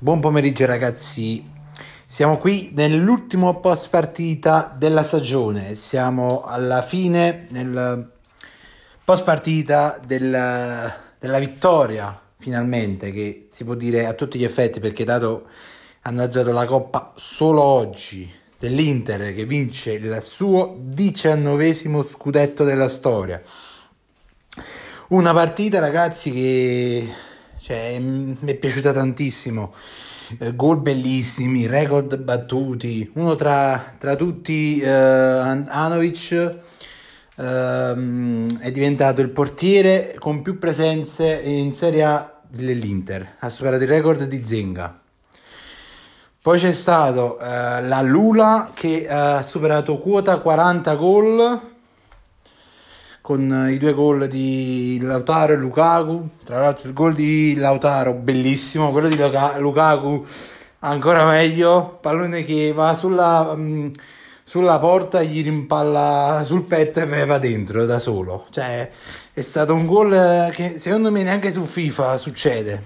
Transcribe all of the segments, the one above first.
Buon pomeriggio ragazzi, siamo qui nell'ultimo post partita della stagione, siamo alla fine nel post partita del- della vittoria finalmente che si può dire a tutti gli effetti perché dato hanno alzato la coppa solo oggi dell'Inter che vince il suo diciannovesimo scudetto della storia. Una partita, ragazzi, che cioè, mi è piaciuta tantissimo. Eh, gol bellissimi, record battuti. Uno tra, tra tutti, eh, An- Anovic, ehm, è diventato il portiere con più presenze in Serie A dell'Inter. Ha superato il record di Zenga. Poi c'è stato eh, la Lula che ha superato quota 40 gol con eh, i due gol di Lautaro e Lukaku. Tra l'altro il gol di Lautaro bellissimo, quello di Luka- Lukaku ancora meglio, pallone che va sulla, mm, sulla porta, gli rimpalla sul petto e va dentro da solo. Cioè è stato un gol eh, che secondo me neanche su FIFA succede.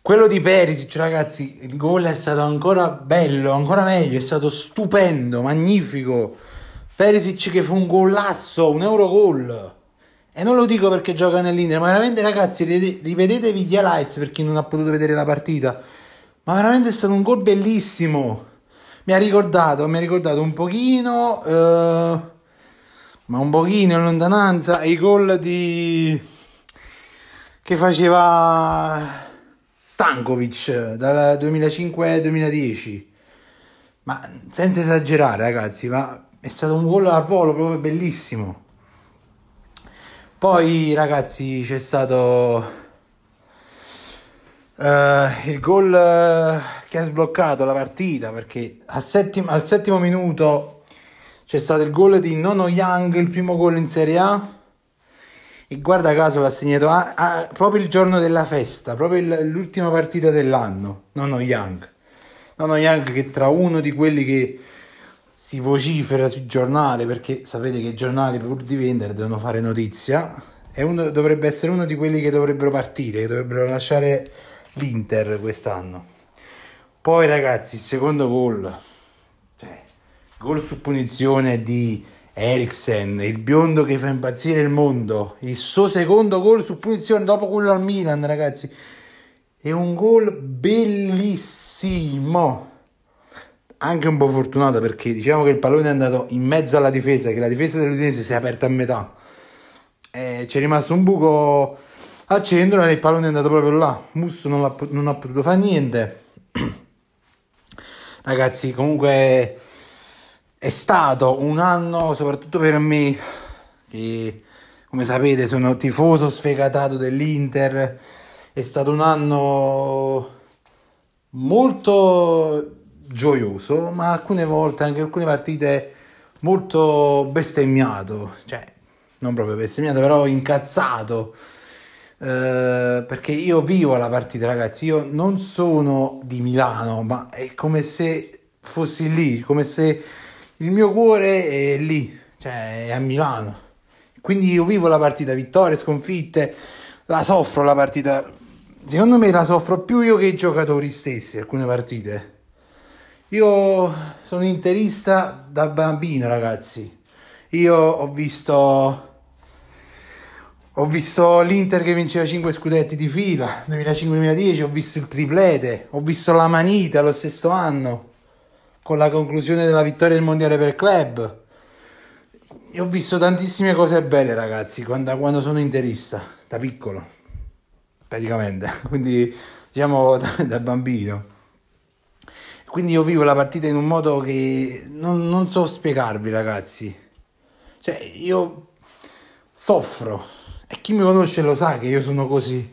Quello di Perisic, ragazzi, il gol è stato ancora bello, ancora meglio, è stato stupendo, magnifico. Perisic che fu un golasso, un Eurogol. E non lo dico perché gioca nell'Inter, ma veramente ragazzi, rivede- rivedetevi gli highlights per chi non ha potuto vedere la partita. Ma veramente è stato un gol bellissimo. Mi ha ricordato, mi ha ricordato un pochino, eh, ma un pochino in lontananza, i gol di... che faceva Stankovic dal 2005-2010. Ma senza esagerare, ragazzi, ma è stato un gol al volo proprio bellissimo. Poi, ragazzi, c'è stato eh, il gol eh, che ha sbloccato la partita perché al settimo, al settimo minuto c'è stato il gol di Nono Young, il primo gol in Serie A. E guarda caso l'ha segnato a- a- proprio il giorno della festa, proprio il- l'ultima partita dell'anno. Nono Young. Nono Young che tra uno di quelli che si vocifera sui giornali, perché sapete che i giornali pur di vendere devono fare notizia, e uno, dovrebbe essere uno di quelli che dovrebbero partire, che dovrebbero lasciare l'Inter quest'anno. Poi ragazzi, il secondo gol, cioè, gol su punizione di Eriksen, il biondo che fa impazzire il mondo, il suo secondo gol su punizione dopo quello al Milan, ragazzi. È un gol bellissimo. Anche un po' fortunato perché diciamo che il pallone è andato in mezzo alla difesa, che la difesa dell'Udinese si è aperta a metà. E c'è rimasto un buco al centro e il pallone è andato proprio là. Musso non, non ha potuto fare niente. Ragazzi, comunque è stato un anno, soprattutto per me, che come sapete sono tifoso sfegatato dell'Inter. È stato un anno molto gioioso, ma alcune volte anche alcune partite molto bestemmiato, cioè non proprio bestemmiato, però incazzato. Eh, perché io vivo la partita, ragazzi. Io non sono di Milano, ma è come se fossi lì, come se il mio cuore è lì, cioè è a Milano. Quindi io vivo la partita, vittorie, sconfitte, la soffro la partita. Secondo me la soffro più io che i giocatori stessi, alcune partite. Io sono interista da bambino, ragazzi. Io ho visto Ho visto l'Inter che vinceva 5 scudetti di fila, 2005-2010, ho visto il triplete, ho visto la Manita lo stesso anno, con la conclusione della vittoria del mondiale per club. E ho visto tantissime cose belle, ragazzi, quando, quando sono interista, da piccolo, praticamente, quindi diciamo da, da bambino. Quindi io vivo la partita in un modo che non, non so spiegarvi, ragazzi. Cioè, io soffro e chi mi conosce lo sa che io sono così.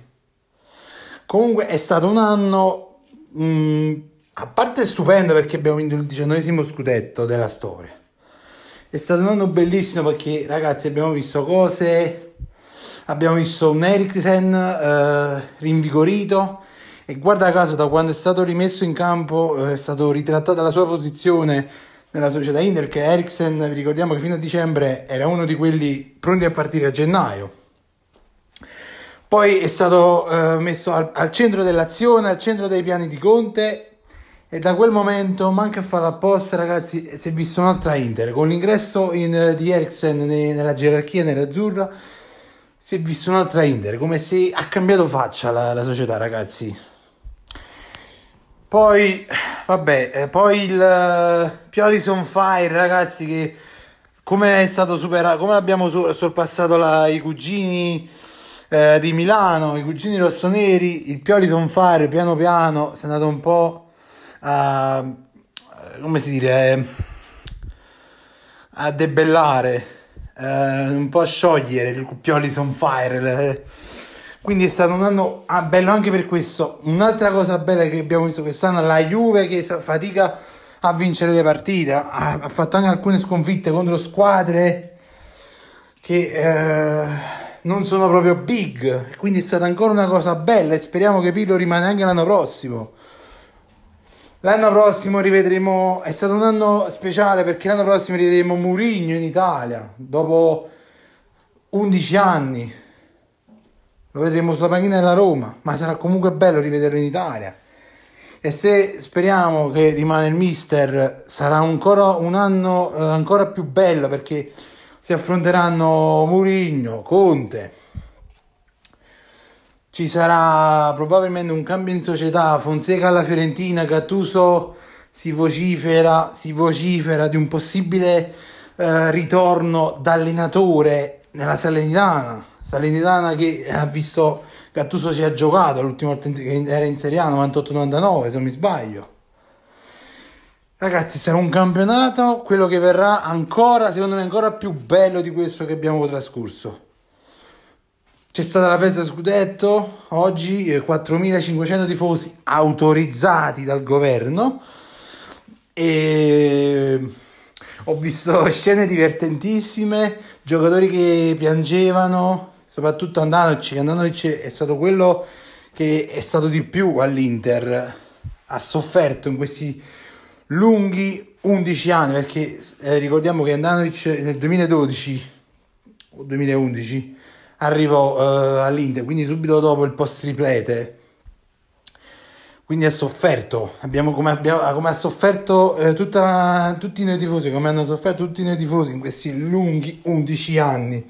Comunque è stato un anno, mh, mm, a parte stupendo perché abbiamo vinto il diciannovesimo scudetto della storia. È stato un anno bellissimo perché ragazzi abbiamo visto cose, abbiamo visto un Eriksen eh, rinvigorito, e guarda caso da quando è stato rimesso in campo eh, è stato ritrattata la sua posizione nella società Inter che Eriksen, ricordiamo che fino a dicembre era uno di quelli pronti a partire a gennaio. Poi è stato eh, messo al, al, centro dell'azione, al centro dei piani di Conte e da quel momento, manca a fare apposta ragazzi, si è visto un'altra Inter. Con l'ingresso in, di Eriksen ne, nella gerarchia nell'azzurra si è visto un'altra Inter, come se ha cambiato faccia la, la società ragazzi. Poi, vabbè, eh, poi il uh, Piolis on Fire, ragazzi, che come è stato superato, come abbiamo sorpassato la, i cugini eh, di Milano, i cugini rossoneri, il Piolis on Fire, piano piano, si è andato un po' a, come si dice, a debellare, eh, un po' a sciogliere il Piolis on Fire. Le, quindi è stato un anno ah, bello anche per questo. Un'altra cosa bella che abbiamo visto quest'anno è la Juve che fatica a vincere le partite, ha, fatto anche alcune sconfitte contro squadre che eh, non sono proprio big, quindi è stata ancora una cosa bella e speriamo che Pirlo rimane anche l'anno prossimo. L'anno prossimo rivedremo, è stato un anno speciale perché l'anno prossimo rivedremo Murigno in Italia, dopo 11 anni lo vedremo sulla panchina della Roma, ma sarà comunque bello rivederlo in Italia. E se speriamo che rimane il mister, sarà ancora un anno eh, ancora più bello perché si affronteranno Murigno, Conte. Ci sarà probabilmente un cambio in società, Fonseca alla Fiorentina, Gattuso si vocifera, si vocifera di un possibile eh, ritorno da allenatore nella Salernitana Salernitana che ha visto Gattuso si è giocato l'ultima volta che era in Serie A 98-99 se non mi sbaglio. Ragazzi sarà un campionato quello che verrà ancora secondo me ancora più bello di questo che abbiamo trascorso. C'è stata la festa scudetto oggi 4.500 tifosi autorizzati dal governo. E ho visto scene divertentissime giocatori che piangevano soprattutto Andanovic, che Andanovic è stato quello che è stato di più all'Inter, ha sofferto in questi lunghi 11 anni, perché eh, ricordiamo che Andanovic nel 2012 o 2011 arrivò eh, all'Inter, quindi subito dopo il post triplete. Quindi ha sofferto, abbiamo, come, abbiamo, come ha sofferto eh, tutta, tutti noi tifosi, come hanno sofferto tutti noi tifosi in questi lunghi 11 anni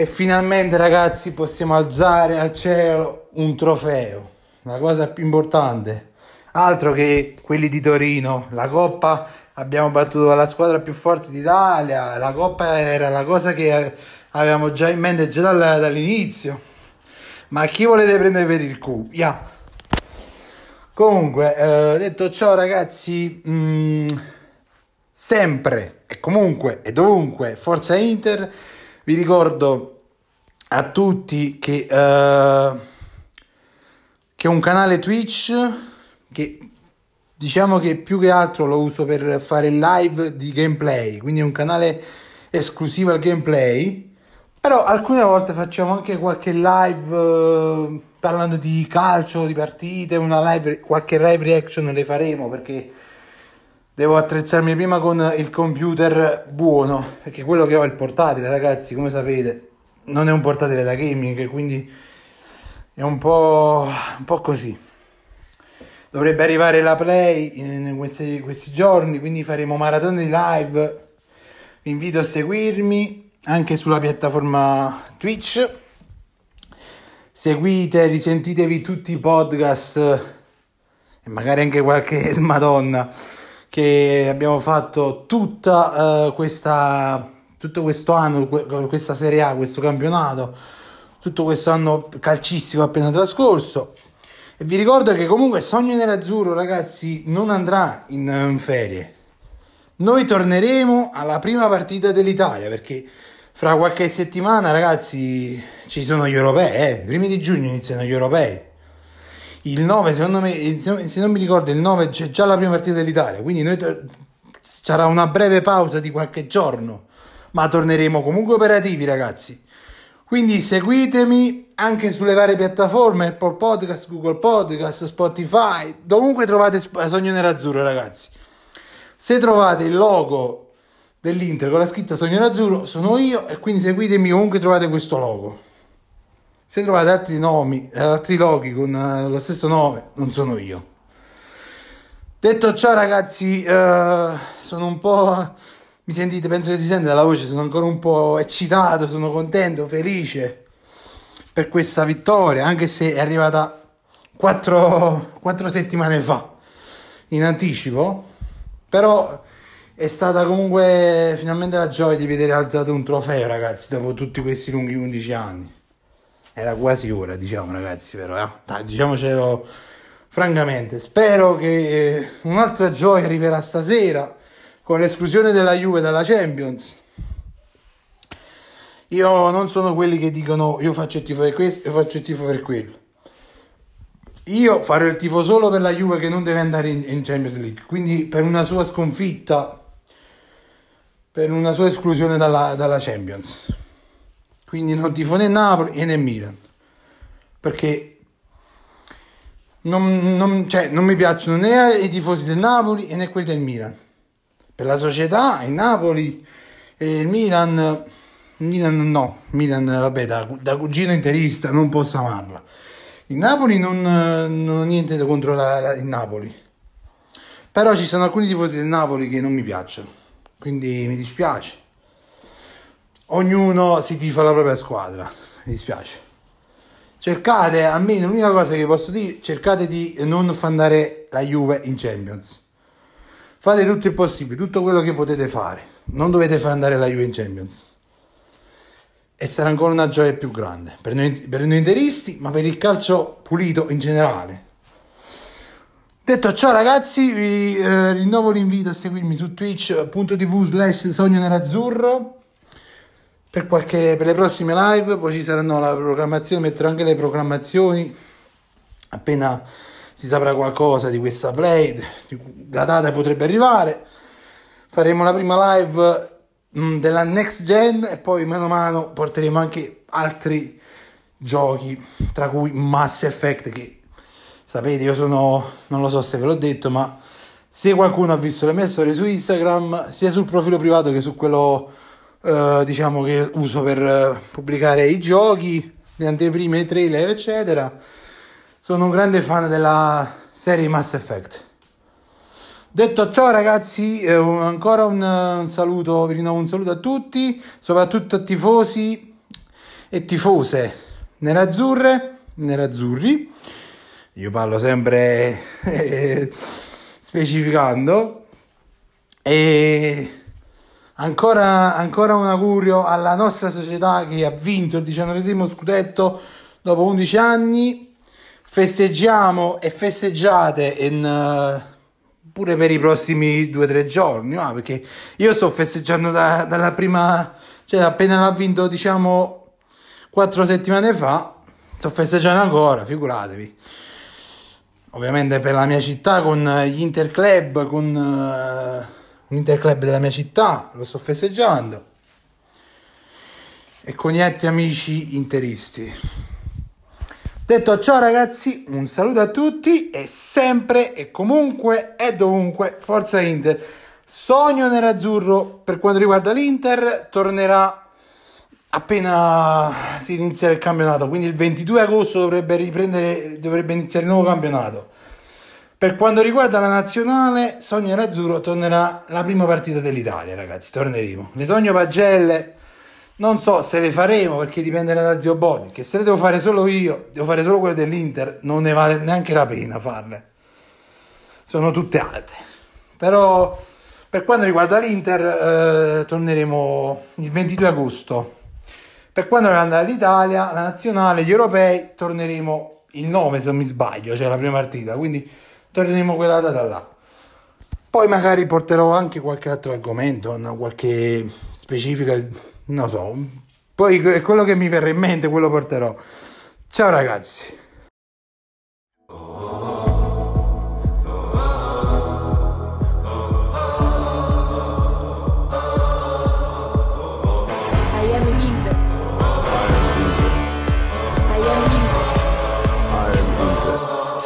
e finalmente ragazzi possiamo alzare al cielo un trofeo, la cosa più importante, altro che quelli di Torino, la coppa abbiamo battuto la squadra più forte d'Italia, la coppa era la cosa che avevamo già in mente già dal, dall'inizio, ma chi volete prendere per il culo? Yeah. Comunque, eh, detto ciò ragazzi, mh, mm, sempre e comunque e dovunque, Forza Inter, vi ricordo a tutti che, uh, che è un canale Twitch che diciamo che più che altro lo uso per fare live di gameplay, quindi è un canale esclusivo al gameplay. Però alcune volte facciamo anche qualche live uh, parlando di calcio, di partite, una live, qualche live reaction le faremo perché devo attrezzarmi prima con il computer buono, perché quello che ho è il portatile, ragazzi, come sapete, non è un portatile da gaming, quindi è un po', un po così. Dovrebbe arrivare la Play in questi, questi giorni, quindi faremo maratone di live. Vi invito a seguirmi anche sulla piattaforma Twitch seguite, risentitevi tutti i podcast e magari anche qualche Madonna che abbiamo fatto tutta uh, questa tutto questo anno, questa Serie A, questo campionato, tutto questo anno calcistico appena trascorso. E vi ricordo che comunque Sogno Nerazzurro, ragazzi, non andrà in, in ferie. Noi torneremo alla prima partita dell'Italia perché fra qualche settimana, ragazzi, ci sono gli europei. Eh? I primi di giugno iniziano gli europei. Il 9, secondo me, se non mi ricordo, il 9 c'è già la prima partita dell'Italia. Quindi noi sarà una breve pausa di qualche giorno ma torneremo comunque operativi ragazzi. Quindi seguitemi anche sulle varie piattaforme, Apple Podcast, Google Podcast, Spotify, dovunque trovate Sogno Nerazzurro ragazzi. Se trovate il logo dell'Inter con la scritta Sogno Nerazzurro sono io e quindi seguitemi ovunque trovate questo logo. Se trovate altri nomi, eh, altri loghi con uh, lo stesso nome, non sono io. Detto ciò ragazzi, uh, sono un po' mi sentite, penso che si sente dalla voce, sono ancora un po' eccitato, sono contento, felice per questa vittoria, anche se è arrivata quattro, quattro settimane fa in anticipo, però è stata comunque finalmente la gioia di vedere alzato un trofeo, ragazzi, dopo tutti questi lunghi 11 anni. Era quasi ora, diciamo, ragazzi, però, eh? Dai, diciamocelo francamente. Spero che un'altra gioia arriverà stasera con l'esclusione della Juve dalla Champions. Io non sono quelli che dicono io faccio il tifo per questo e faccio il tifo per quello. Io farò il tifo solo per la Juve che non deve andare in, in Champions League, quindi per una sua sconfitta, per una sua esclusione dalla, dalla Champions. Quindi non tifo né Napoli né Milan, perché non, non, cioè, non mi piacciono né i tifosi del Napoli né quelli del Milan. Per la società, il Napoli e il Milan, Milan no, Milan vabbè da, da cugino interista non posso amarla. Il Napoli non, non ho niente contro la, la, il Napoli, però ci sono alcuni tifosi del Napoli che non mi piacciono, quindi mi dispiace. Ognuno si tifa la propria squadra, mi dispiace. Cercate, a me l'unica cosa che posso dire, cercate di non far andare la Juve in Champions Fate tutto il possibile, tutto quello che potete fare. Non dovete far andare la Juve in Champions. E sarà ancora una gioia più grande per noi, per noi interisti, ma per il calcio pulito in generale. Detto ciò ragazzi, vi eh, rinnovo l'invito a seguirmi su twitch.tv slash sogno nerazzurro per, qualche, per le prossime live, poi ci saranno la programmazione, metterò anche le programmazioni appena si saprà qualcosa di questa play, la data potrebbe arrivare. Faremo la prima live mm, della next gen e poi mano a mano porteremo anche altri giochi, tra cui Mass Effect che sapete io sono, non lo so se ve l'ho detto, ma se qualcuno ha visto le mie storie su Instagram, sia sul profilo privato che su quello eh, diciamo che uso per eh, pubblicare i giochi, le anteprime, i trailer, eccetera sono un grande fan della serie Mass Effect. Detto ciò, ragazzi, eh, ancora un, un, saluto, vi rinnovo un saluto a tutti, soprattutto a tifosi e tifose nerazzurre, nerazzurri. Io parlo sempre specificando. E ancora, ancora un augurio alla nostra società che ha vinto il diciannovesimo scudetto dopo 11 anni festeggiamo e festeggiate in, uh, pure per i prossimi due o tre giorni, no? perché io sto festeggiando da, dalla prima, cioè appena l'ha vinto diciamo quattro settimane fa, sto festeggiando ancora, figuratevi. Ovviamente per la mia città con gli interclub, con un interclub della mia città, lo sto festeggiando. E con gli altri amici interisti. Detto ciò ragazzi, un saluto a tutti e sempre e comunque e dovunque Forza Inter. Sogno nerazzurro per quanto riguarda l'Inter tornerà appena si inizia il campionato, quindi il 22 agosto dovrebbe riprendere dovrebbe iniziare il nuovo campionato. Per quanto riguarda la nazionale, Sogno Nerazzurro tornerà la prima partita dell'Italia, ragazzi, torneremo. Le Sogno Pagelle Non so se le faremo perché dipende da Zio Boni, che se le devo fare solo io, devo fare solo quelle dell'Inter, non ne vale neanche la pena farle. Sono tutte alte. Però per quanto riguarda l'Inter eh, torneremo il 22 agosto. Per quanto riguarda l'Italia, la nazionale, gli europei, torneremo il 9 se non mi sbaglio, cioè la prima partita, quindi torneremo quella data là. Poi magari porterò anche qualche altro argomento, qualche specifica non so, poi quello che mi verrà in mente, quello porterò. Ciao ragazzi.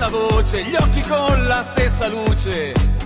stessa voce, gli occhi con la stessa luce